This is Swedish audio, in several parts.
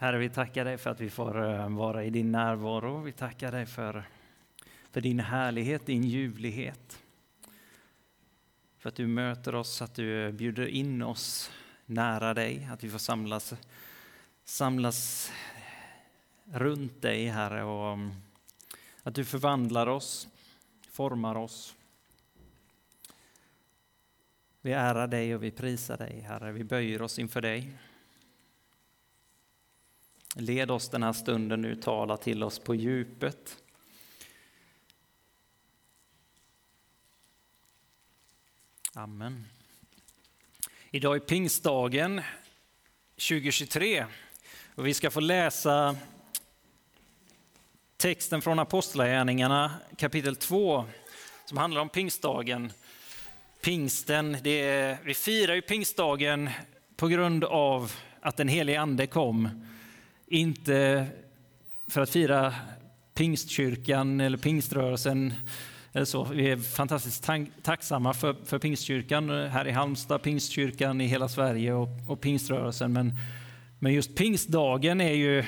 Herre, vi tackar dig för att vi får eh, vara i din närvaro. Vi tackar dig för, för din härlighet, din ljuvlighet. För att du möter oss, att du bjuder in oss nära dig, att vi får samlas, samlas runt dig, Herre, och mm, att du förvandlar oss, formar oss. Vi ärar dig och vi prisar dig, Herre. Vi böjer oss inför dig. Led oss den här stunden nu, tala till oss på djupet. Amen. Idag är pingstdagen 2023 och vi ska få läsa texten från Apostlagärningarna kapitel 2 som handlar om pingstdagen. Pingsten, det är, vi firar ju pingstdagen på grund av att den helige ande kom inte för att fira pingstkyrkan eller pingströrelsen. Eller så. Vi är fantastiskt tacksamma för, för pingstkyrkan här i Halmstad, pingstkyrkan i hela Sverige och, och pingströrelsen. Men, men just pingstdagen är ju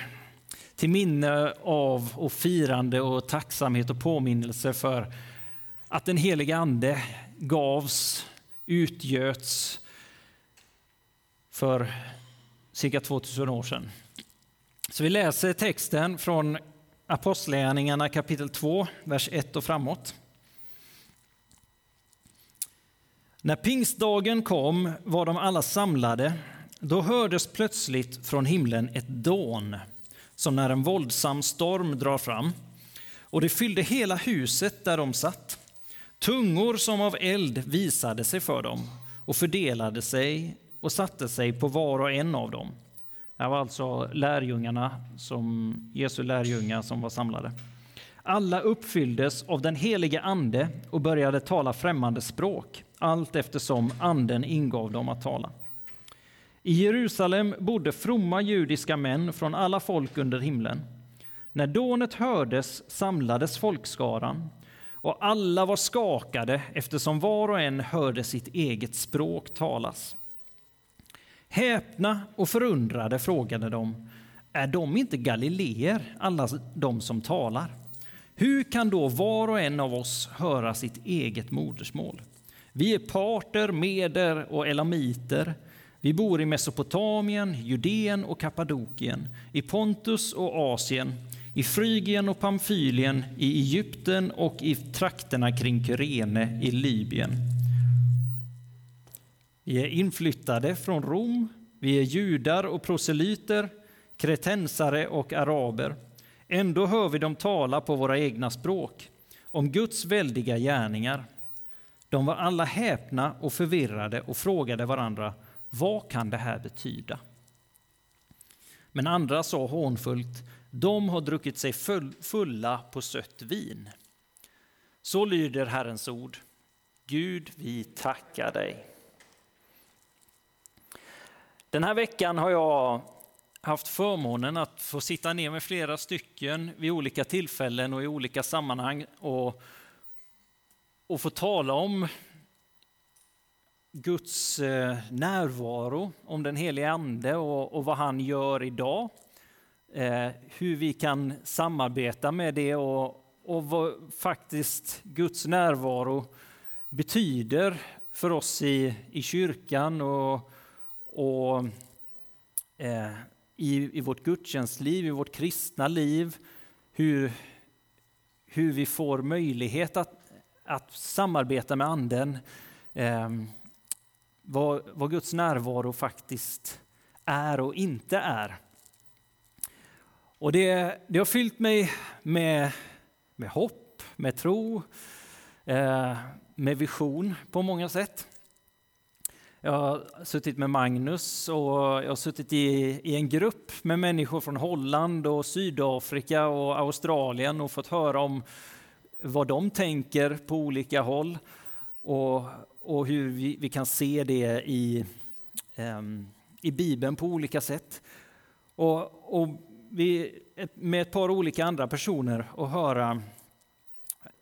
till minne av och firande och tacksamhet och påminnelse för att den heliga ande gavs, utgöts för cirka 2000 år sedan. Så vi läser texten från Apostlagärningarna kapitel 2, vers 1 och framåt. När pingstdagen kom var de alla samlade. Då hördes plötsligt från himlen ett dån, som när en våldsam storm drar fram. Och det fyllde hela huset där de satt. Tungor som av eld visade sig för dem och fördelade sig och satte sig på var och en av dem. Det var alltså lärjungarna, som, Jesu lärjungar som var samlade. Alla uppfylldes av den helige Ande och började tala främmande språk, allt eftersom Anden ingav dem att tala. I Jerusalem bodde fromma judiska män från alla folk under himlen. När dånet hördes samlades folkskaran och alla var skakade eftersom var och en hörde sitt eget språk talas. Häpna och förundrade frågade de, är de inte galileer, alla de som talar? Hur kan då var och en av oss höra sitt eget modersmål? Vi är parter, meder och elamiter. Vi bor i Mesopotamien, Judeen och Kappadokien, i Pontus och Asien, i Frygien och Pamfylien, i Egypten och i trakterna kring Kyrene i Libyen vi är inflyttade från Rom, vi är judar och proselyter, kretensare och araber. Ändå hör vi dem tala på våra egna språk om Guds väldiga gärningar. De var alla häpna och förvirrade och frågade varandra, vad kan det här betyda? Men andra sa hånfullt, de har druckit sig fulla på sött vin. Så lyder Herrens ord. Gud, vi tackar dig. Den här veckan har jag haft förmånen att få sitta ner med flera stycken vid olika tillfällen och i olika sammanhang och, och få tala om Guds eh, närvaro, om den helige Ande och, och vad han gör idag. Eh, hur vi kan samarbeta med det och, och vad faktiskt Guds närvaro betyder för oss i, i kyrkan och, och eh, i, i vårt gudstjänstliv, i vårt kristna liv, hur, hur vi får möjlighet att, att samarbeta med Anden, eh, vad, vad Guds närvaro faktiskt är och inte är. Och det, det har fyllt mig med, med hopp, med tro, eh, med vision på många sätt. Jag har suttit med Magnus och jag har suttit i, i, en grupp med människor från Holland och Sydafrika och Australien och fått höra om vad de tänker på olika håll och, och hur vi, vi, kan se det i, um, i Bibeln på olika sätt. Och, och vi, med ett par olika andra personer och höra,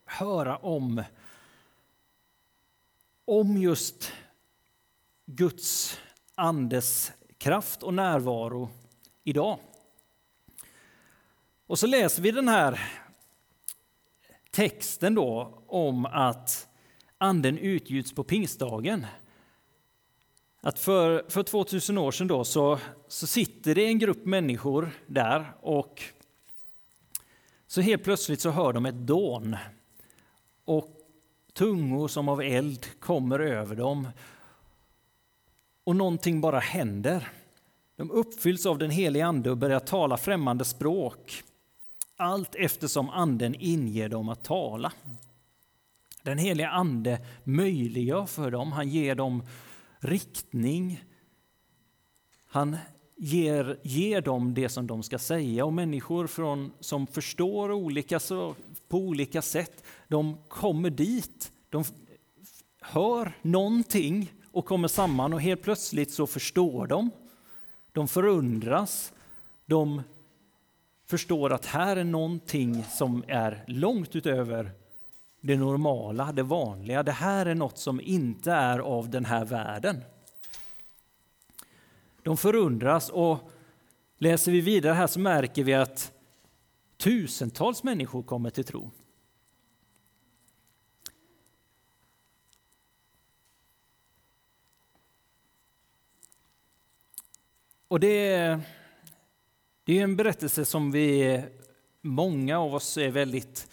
höra om, om just Guds andes kraft och närvaro idag Och så läser vi den här texten då om att anden utgjuts på pingstdagen. Att för, för 2000 år sedan då så, så sitter det en grupp människor där och så helt plötsligt så hör de ett dån. Och tungor som av eld kommer över dem. Och någonting bara händer. De uppfylls av den helige Ande och börjar tala främmande språk. Allt eftersom Anden inger dem att tala. Den helige Ande möjliggör för dem, han ger dem riktning. Han ger, ger dem det som de ska säga och människor från, som förstår olika så, på olika sätt, de kommer dit. De hör någonting och kommer samman och helt plötsligt så förstår de. De förundras. De förstår att här är någonting som är långt utöver det normala, det vanliga. Det här är något som inte är av den här världen. De förundras och läser vi vidare här så märker vi att tusentals människor kommer till tro. Och det är, det är en berättelse som vi, många av oss är väldigt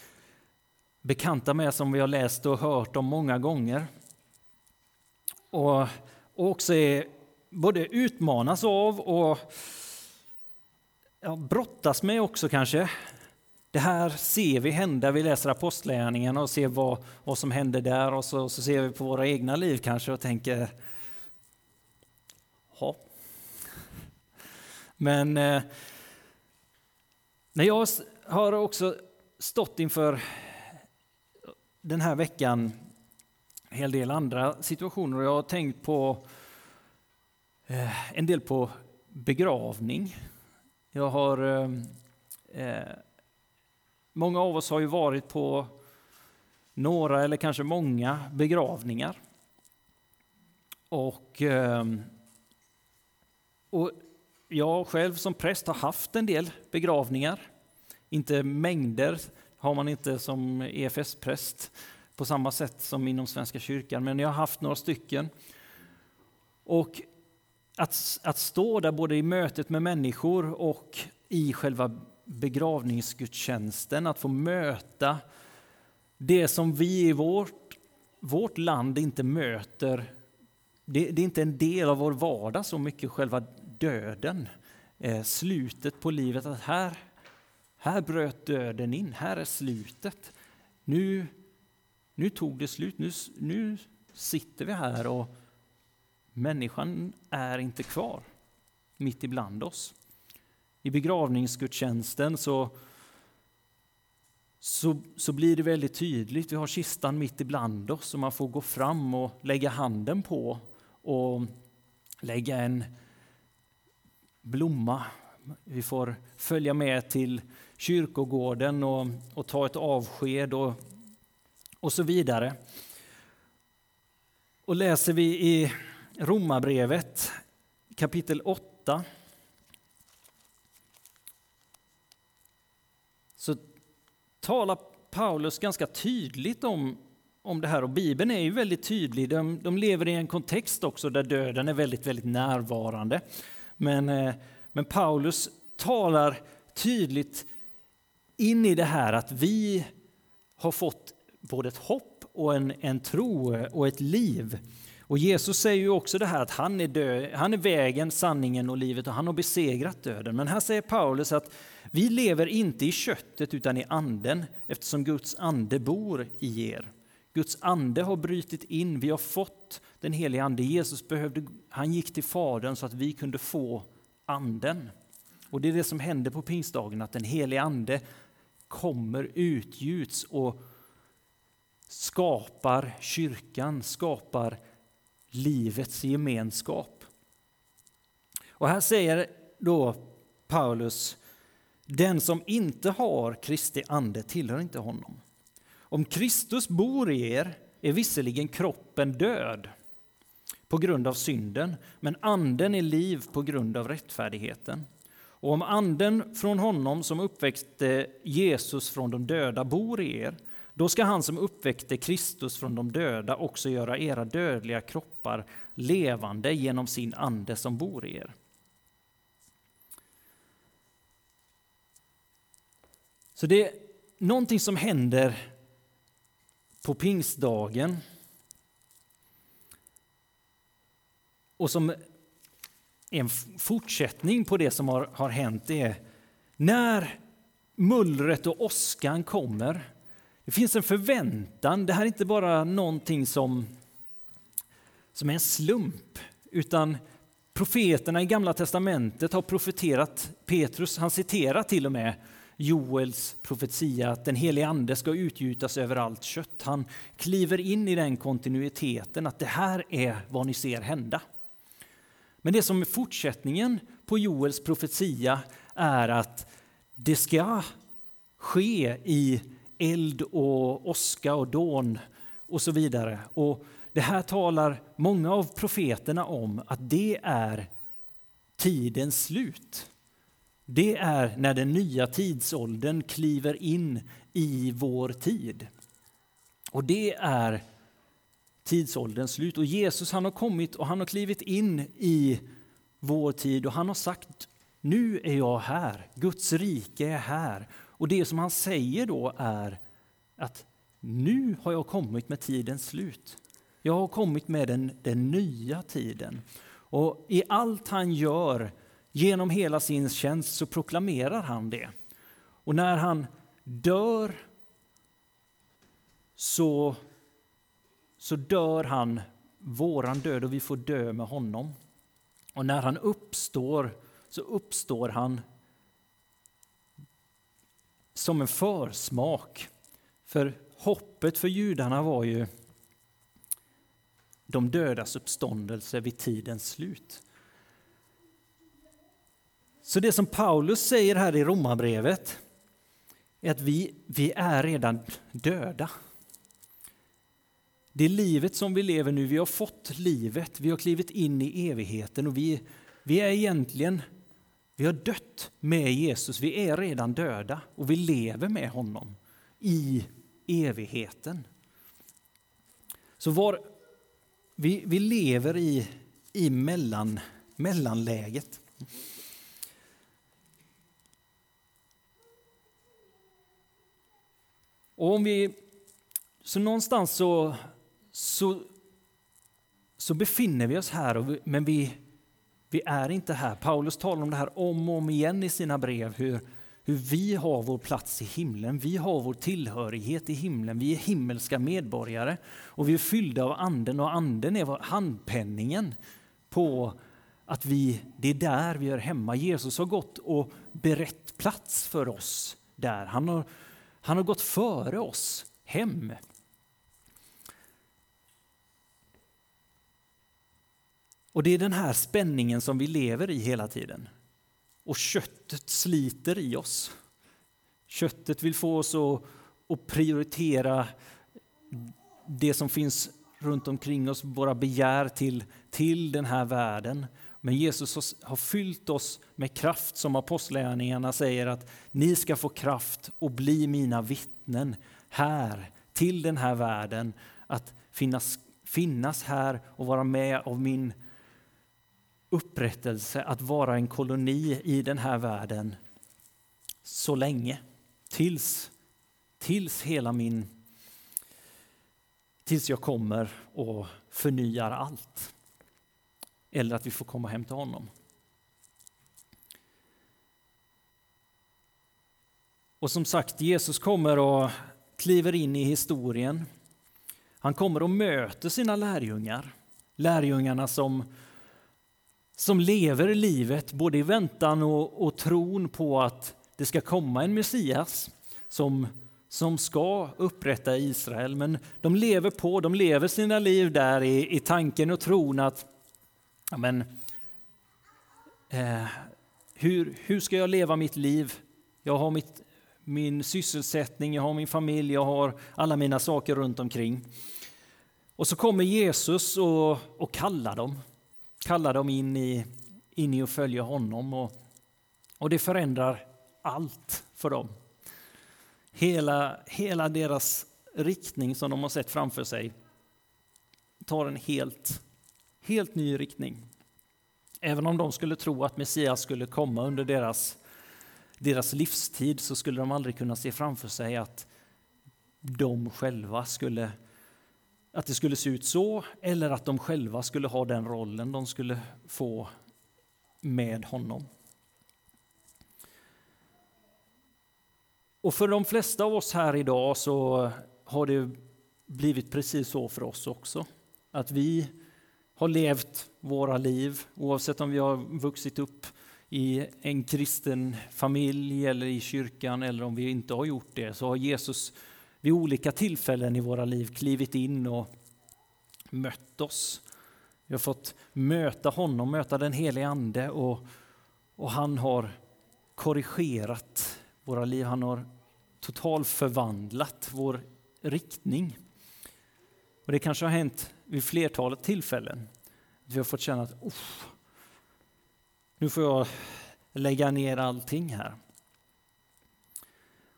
bekanta med, som vi har läst och hört om många gånger. Och, och också är både utmanas av och ja, brottas med också kanske. Det här ser vi hända, vi läser apostlagärningarna och ser vad, vad som händer där och så, så ser vi på våra egna liv kanske och tänker, ja, men eh, när jag har också stått inför den här veckan en hel del andra situationer och jag har tänkt på eh, en del på begravning. Jag har eh, eh Många av oss har ju varit på några eller kanske många begravningar. Och, ehm, och jag själv som präst har haft en del begravningar. Inte mängder har man inte som EFS-präst på samma sätt som inom Svenska kyrkan, men jag har haft några stycken. Och att, att stå där både i mötet med människor och i själva begravningsgudstjänsten, att få möta det som vi i vårt, vårt land inte möter. Det, det är inte en del av vår vardag så mycket, själva döden, eh, slutet på livet. Att här, här bröt döden in, här är slutet. Nu, nu tog det slut, nu, nu sitter vi här och människan är inte kvar mitt ibland oss. I begravningsgudstjänsten så, så, så blir det väldigt tydligt. Vi har kistan mitt ibland oss och man får gå fram och lägga handen på och lägga en blomma. Vi får följa med till kyrkogården och, och ta ett avsked och, och så vidare. Och läser vi i Romarbrevet kapitel 8 så talar Paulus ganska tydligt om, om det här och Bibeln är ju väldigt tydlig. De, de lever i en kontext också där döden är väldigt, väldigt närvarande. Men, eh, men Paulus talar tydligt in i det här att vi har fått både ett hopp och en, en tro och ett liv. Och Jesus säger ju också det här att han är, död, han är vägen, sanningen och livet och han har besegrat döden. Men här säger Paulus att vi lever inte i köttet utan i anden eftersom Guds ande bor i er. Guds ande har brutit in, vi har fått den helige ande. Jesus behövde, han gick till Fadern så att vi kunde få anden. Och det är det som händer på pingstdagen, att den helige ande kommer, utgjuts och skapar kyrkan, skapar livets gemenskap. Och här säger då Paulus, den som inte har Kristi ande tillhör inte honom. Om Kristus bor i er är visserligen kroppen död på grund av synden, men anden är liv på grund av rättfärdigheten. Och om anden från honom som uppväckte Jesus från de döda bor i er, då ska han som uppväckte Kristus från de döda också göra era dödliga kroppar levande genom sin ande som bor i er. Så det är någonting som händer på pingstdagen och som en fortsättning på det som har, har hänt är när mullret och åskan kommer. Det finns en förväntan. Det här är inte bara någonting som, som är en slump, utan profeterna i Gamla testamentet har profeterat. Petrus han citerar till och med Joels profetia att den helige Ande ska utgjutas över allt kött. Han kliver in i den kontinuiteten att det här är vad ni ser hända. Men det som är fortsättningen på Joels profetia är att det ska ske i eld och åska och dån och så vidare. Och det här talar många av profeterna om att det är tidens slut. Det är när den nya tidsåldern kliver in i vår tid. Och det är tidsålderns slut. Och Jesus han har kommit och han har klivit in i vår tid och han har sagt nu är jag här, Guds rike är här. Och det som han säger då är att nu har jag kommit med tidens slut. Jag har kommit med den, den nya tiden. Och i allt han gör genom hela sin tjänst så proklamerar han det. Och när han dör så så dör han våran död och vi får dö med honom. Och när han uppstår så uppstår han som en försmak. För hoppet för judarna var ju de dödas uppståndelse vid tidens slut. Så det som Paulus säger här i Romarbrevet är att vi, vi är redan döda. Det livet som vi lever nu, vi har fått livet, vi har klivit in i evigheten och vi, vi är egentligen, vi har dött med Jesus, vi är redan döda och vi lever med honom i evigheten. Så var, vi, vi lever i, i mellan, mellanläget. Och om vi, så någonstans så så, så befinner vi oss här, och vi, men vi, vi är inte här. Paulus talar om det här om och om igen i sina brev, hur, hur vi har vår plats i himlen, vi har vår tillhörighet i himlen, vi är himmelska medborgare och vi är fyllda av anden och anden är handpenningen på att vi, det är där vi är hemma. Jesus har gått och berett plats för oss där. Han har, han har gått före oss hem. Och det är den här spänningen som vi lever i hela tiden. Och köttet sliter i oss. Köttet vill få oss att, att prioritera det som finns runt omkring oss, våra begär till, till den här världen. Men Jesus har fyllt oss med kraft som apostlagärningarna säger att ni ska få kraft och bli mina vittnen här till den här världen. Att finnas, finnas här och vara med av min upprättelse att vara en koloni i den här världen så länge. Tills, tills hela min... Tills jag kommer och förnyar allt. Eller att vi får komma hem till honom. Och som sagt, Jesus kommer och kliver in i historien. Han kommer och möter sina lärjungar. Lärjungarna som som lever livet både i väntan och, och tron på att det ska komma en Messias som, som ska upprätta Israel. Men de lever på, de lever sina liv där i, i tanken och tron att men, eh, hur, hur ska jag leva mitt liv? Jag har mitt, min sysselsättning, jag har min familj, jag har alla mina saker runt omkring. Och så kommer Jesus och, och kallar dem kallar dem in i, in i att följa honom. Och, Och det förändrar allt för dem. Hela, hela deras riktning som de har sett framför sig tar en helt, helt ny riktning. Även om de skulle tro att Messias skulle komma under deras, deras livstid så skulle de aldrig kunna se framför sig att de själva skulle att det skulle se ut så eller att de själva skulle ha den rollen de skulle få med honom. Och för de flesta av oss här idag så har det blivit precis så för oss också. Att vi har levt våra liv, oavsett om vi har vuxit upp i en kristen familj eller i kyrkan eller om vi inte har gjort det, så har Jesus vid olika tillfällen i våra liv klivit in och mött oss. Vi har fått möta honom, möta den helige Ande och, och han har korrigerat våra liv. Han har totalförvandlat vår riktning. Och Det kanske har hänt vid flertalet tillfällen. Vi har fått känna att nu får jag lägga ner allting här.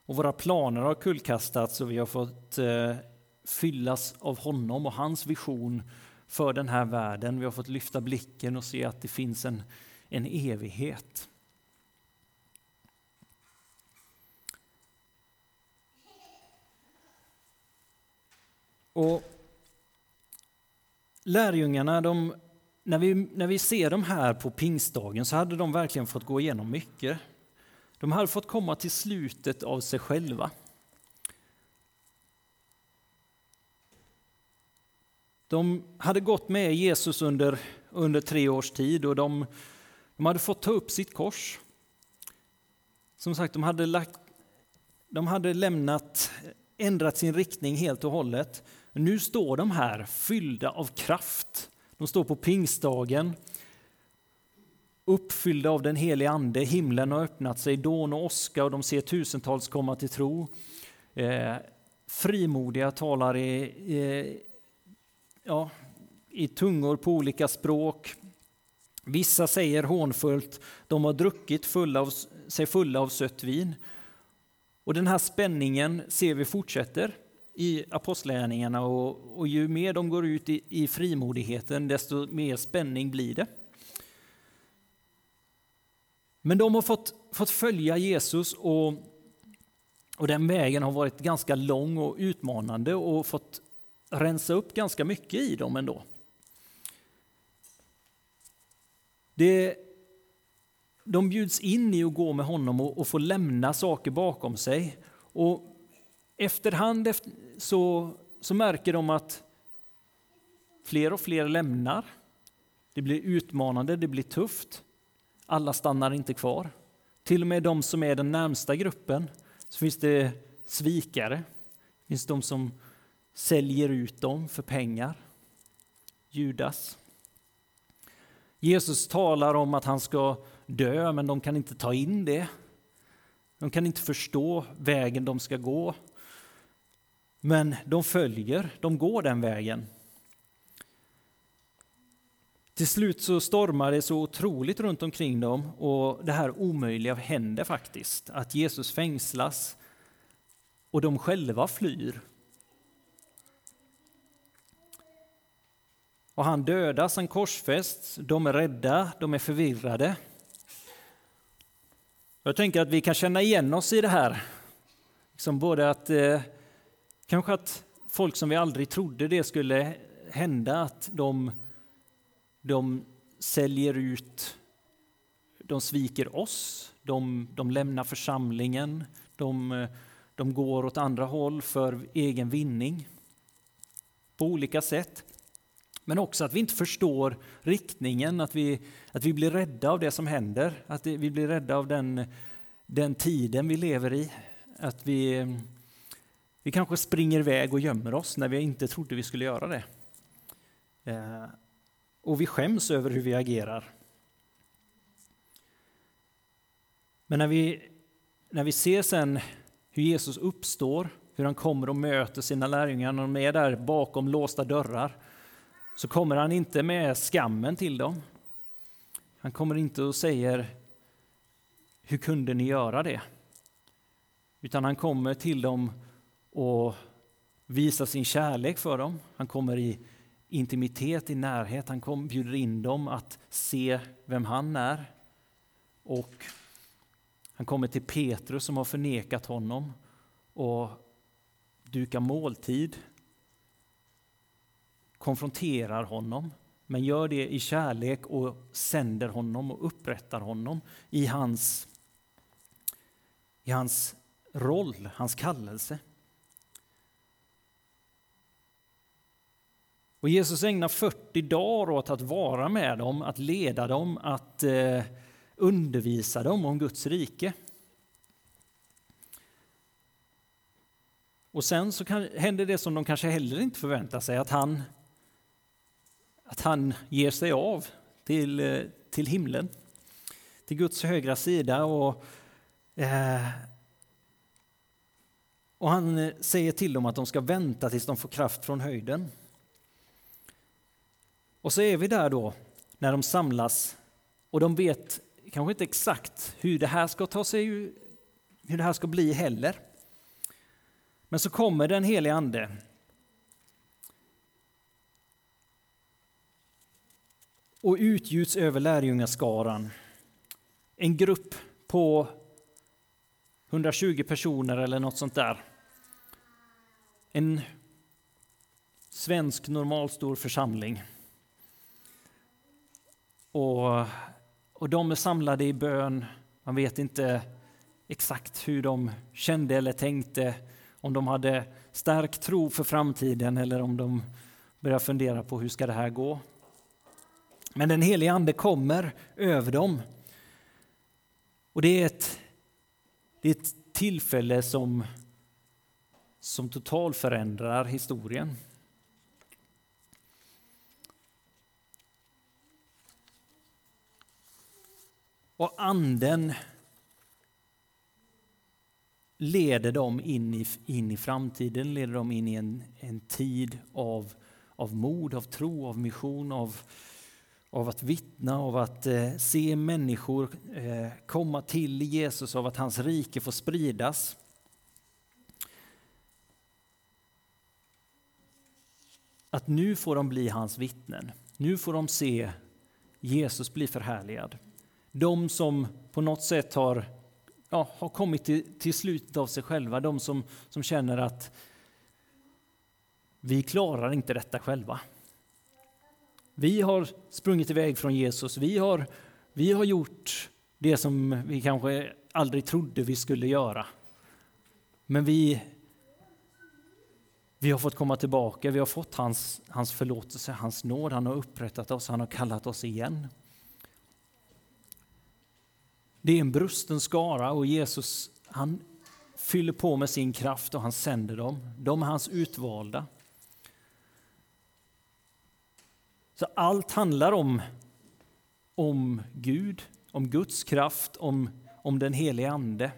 Och våra planer har kullkastats och vi har fått eh, fyllas av honom och hans vision för den här världen. Vi har fått lyfta blicken och se att det finns en, en evighet. Och Lärjungarna, de, när, vi, när vi ser dem här på pingstdagen så hade de verkligen fått gå igenom mycket. De hade fått komma till slutet av sig själva. De hade gått med Jesus under, under tre års tid och de, de hade fått ta upp sitt kors. Som sagt, de hade, lagt, de hade lämnat, ändrat sin riktning helt och hållet. Nu står de här fyllda av kraft. De står på pingstdagen uppfyllda av den helige Ande. Himlen har öppnat sig, dån och åska och de ser tusentals komma till tro. Eh, frimodiga talar i, eh, ja, i tungor på olika språk. Vissa säger hånfullt, de har druckit fulla av, sig fulla av sött vin. Och den här spänningen ser vi fortsätter i apostlärningarna och, och ju mer de går ut i, i frimodigheten desto mer spänning blir det. Men de har fått, fått följa Jesus och, och den vägen har varit ganska lång och utmanande och fått rensa upp ganska mycket i dem ändå. Det, de bjuds in i att gå med honom och, och få lämna saker bakom sig. Och efterhand så, så märker de att fler och fler lämnar. Det blir utmanande, det blir tufft. Alla stannar inte kvar. Till och med de som är den närmsta gruppen så finns det svikare. Det finns de som säljer ut dem för pengar. Judas. Jesus talar om att han ska dö, men de kan inte ta in det. De kan inte förstå vägen de ska gå. Men de följer, de går den vägen. Till slut så stormar det så otroligt runt omkring dem och det här omöjliga händer faktiskt. Att Jesus fängslas och de själva flyr. Och han dödas, han korsfästs, de är rädda, de är förvirrade. Jag tänker att vi kan känna igen oss i det här. Som både att eh, kanske att folk som vi aldrig trodde det skulle hända, att de de säljer ut, de sviker oss, de, de lämnar församlingen, de, de går åt andra håll för egen vinning på olika sätt. Men också att vi inte förstår riktningen, att vi, att vi blir rädda av det som händer, att vi blir rädda av den, den tiden vi lever i. Att vi, vi kanske springer iväg och gömmer oss när vi inte trodde vi skulle göra det. Eh, och vi skäms över hur vi agerar. Men när vi, när vi ser sen hur Jesus uppstår, hur han kommer och möter sina lärjungar när de är där bakom låsta dörrar, så kommer han inte med skammen till dem. Han kommer inte och säger hur kunde ni göra det? Utan han kommer till dem och visar sin kärlek för dem. Han kommer i intimitet, i närhet. Han kom, bjuder in dem att se vem han är. Och han kommer till Petrus som har förnekat honom och dukar måltid. Konfronterar honom, men gör det i kärlek och sänder honom och upprättar honom i hans, i hans roll, hans kallelse. Och Jesus ägnar 40 dagar åt att vara med dem, att leda dem, att eh, undervisa dem om Guds rike. Och sen så kan, händer det som de kanske heller inte förväntar sig, att han, att han ger sig av till, eh, till himlen, till Guds högra sida. Och, eh, och han eh, säger till dem att de ska vänta tills de får kraft från höjden. Och så är vi där då, när de samlas och de vet kanske inte exakt hur det här ska ta sig, hur det här ska bli heller. Men så kommer den helige Ande. Och utgjuts över lärjungaskaran. En grupp på 120 personer eller något sånt där. En svensk normalstor församling. Och, och de är samlade i bön. Man vet inte exakt hur de kände eller tänkte. Om de hade stark tro för framtiden eller om de börjar fundera på hur ska det här gå. Men den helige Ande kommer över dem. Och det är ett, det är ett tillfälle som, som totalförändrar historien. Och anden leder dem in i, in i framtiden, leder dem in i en, en tid av, av mod, av tro, av mission, av, av att vittna, av att eh, se människor eh, komma till Jesus, av att hans rike får spridas. Att nu får de bli hans vittnen. Nu får de se Jesus bli förhärligad de som på något sätt har, ja, har kommit till, till slutet av sig själva, de som, som känner att vi klarar inte detta själva. Vi har sprungit iväg från Jesus, vi har, vi har gjort det som vi kanske aldrig trodde vi skulle göra. Men vi, vi har fått komma tillbaka, vi har fått hans, hans förlåtelse, hans nåd, han har upprättat oss, han har kallat oss igen. Det är en brusten skara och Jesus han fyller på med sin kraft och han sänder dem. De är hans utvalda. Så allt handlar om, om Gud, om Guds kraft, om, om den helige Ande.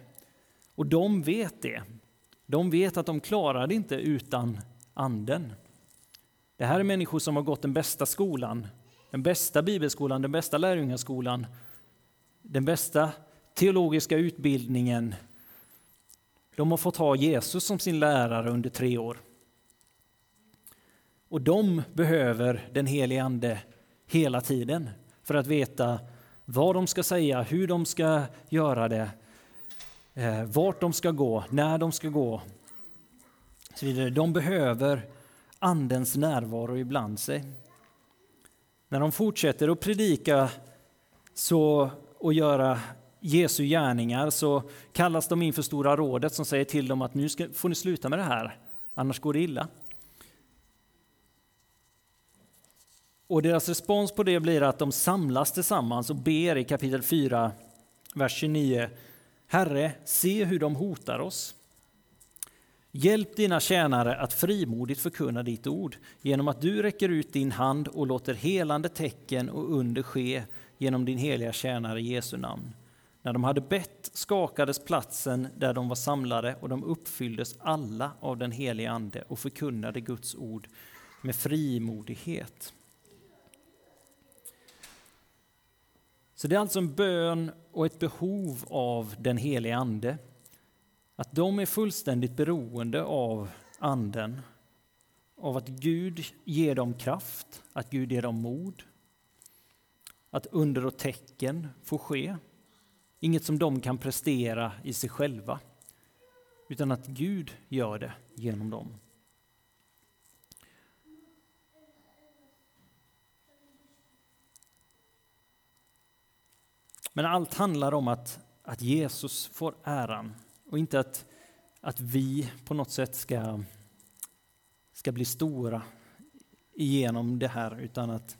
Och de vet det. De vet att de klarar det inte utan Anden. Det här är människor som har gått den bästa skolan, den bästa bibelskolan, den bästa lärjungaskolan den bästa teologiska utbildningen. De har fått ha Jesus som sin lärare under tre år. Och de behöver den helige Ande hela tiden för att veta vad de ska säga, hur de ska göra det, eh, vart de ska gå, när de ska gå. Så vidare. De behöver Andens närvaro ibland sig. När de fortsätter att predika så och göra Jesu gärningar så kallas de inför Stora rådet som säger till dem att nu ska, får ni sluta med det här, annars går det illa. Och deras respons på det blir att de samlas tillsammans och ber i kapitel 4, vers 29. Herre, se hur de hotar oss. Hjälp dina tjänare att frimodigt förkunna ditt ord genom att du räcker ut din hand och låter helande tecken och under ske genom din heliga tjänare Jesu namn. När de hade bett skakades platsen där de var samlade och de uppfylldes alla av den helige Ande och förkunnade Guds ord med frimodighet. Så det är alltså en bön och ett behov av den helige Ande. Att de är fullständigt beroende av Anden. Av att Gud ger dem kraft, att Gud ger dem mod. Att under och tecken får ske. Inget som de kan prestera i sig själva. Utan att Gud gör det genom dem. Men allt handlar om att, att Jesus får äran och inte att, att vi på något sätt ska, ska bli stora igenom det här utan att,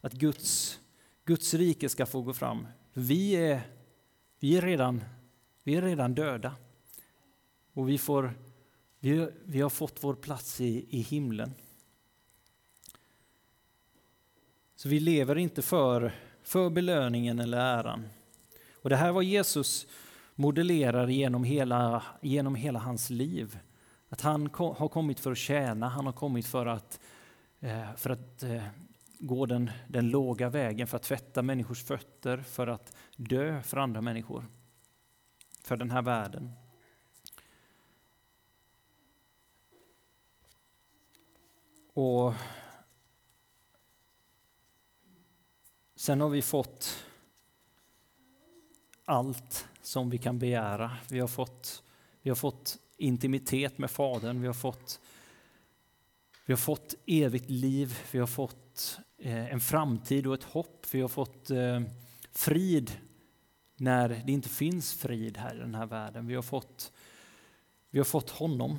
att Guds, Guds rike ska få gå fram. Vi är, vi är, redan, vi är redan döda och vi, får, vi, vi har fått vår plats i, i himlen. Så vi lever inte för för belöningen eller äran. Och det här var Jesus modellerar genom hela, genom hela hans liv. Att han kom, har kommit för att tjäna, han har kommit för att, eh, för att eh, gå den, den låga vägen, för att tvätta människors fötter, för att dö för andra människor. För den här världen. Och Sen har vi fått allt som vi kan begära. Vi har fått, vi har fått intimitet med Fadern, vi har fått, vi har fått evigt liv, vi har fått Eh, en framtid och ett hopp. Vi har fått eh, frid när det inte finns frid här i den här världen. Vi har fått, vi har fått honom,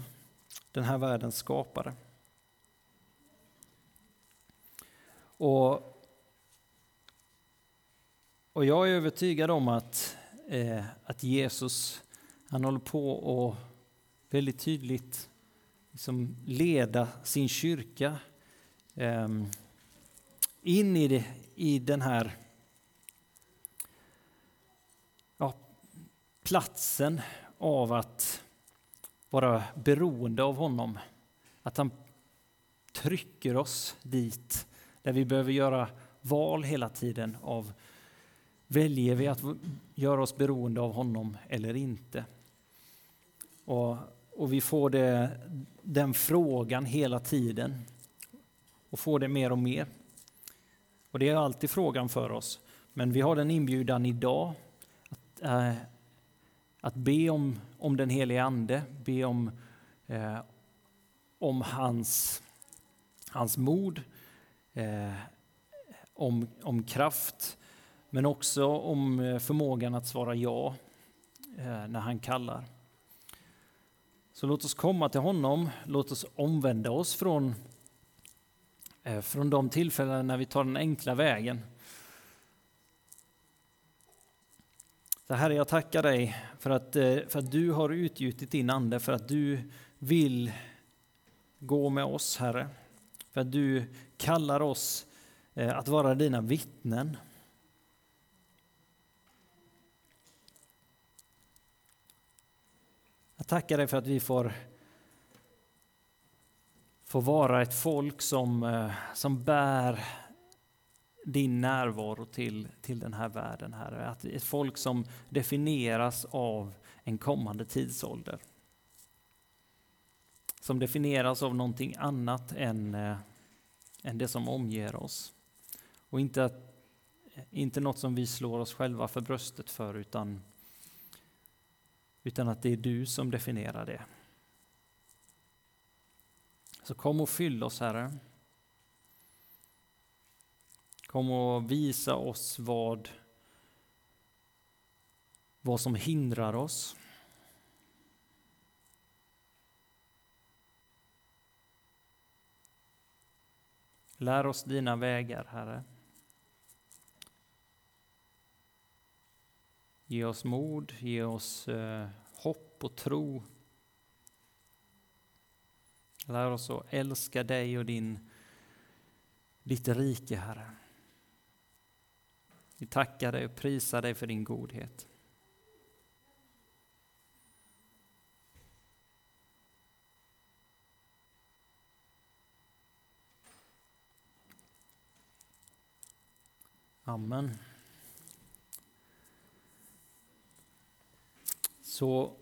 den här världens skapare. Och och jag är övertygad om att, eh, att Jesus, han håller på att väldigt tydligt liksom leda sin kyrka eh, in i, det, i den här ja, platsen av att vara beroende av honom. Att han trycker oss dit där vi behöver göra val hela tiden av Väljer vi att göra oss beroende av honom eller inte? Och, och vi får det, den frågan hela tiden och får det mer och mer. Och det är alltid frågan för oss. Men vi har den inbjudan idag att, äh, att be om, om den helige Ande, be om, eh, om hans, hans mod, eh, om, om kraft men också om eh, förmågan att svara ja eh, när han kallar. Så låt oss komma till honom, låt oss omvända oss från, Eh, från de tillfällen när vi tar den enkla vägen. Så Herre, jag tackar dig för att, eh, för att du har utgjutit din ande, för att du vill gå med oss, Herre. För att du kallar oss eh, att vara dina vittnen. Jag tackar dig för att vi får, får vara ett folk som, eh, som bär din närvaro till, till den här världen, Herre. Att ett folk som definieras av en kommande tidsålder. Som definieras av någonting annat än, eh, än det som omger oss. Och inte, eh, inte något som vi slår oss själva för bröstet för, utan utan att det är du som definierar det. Så kom och fyll oss, Herre. Kom och visa oss vad, vad som hindrar oss. Lär oss dina vägar, Herre. Ge oss mod, ge oss eh, hopp och tro. Lär oss att älska dig och din, ditt rike, Herre. Vi tackar dig och prisar dig för din godhet. Amen. Så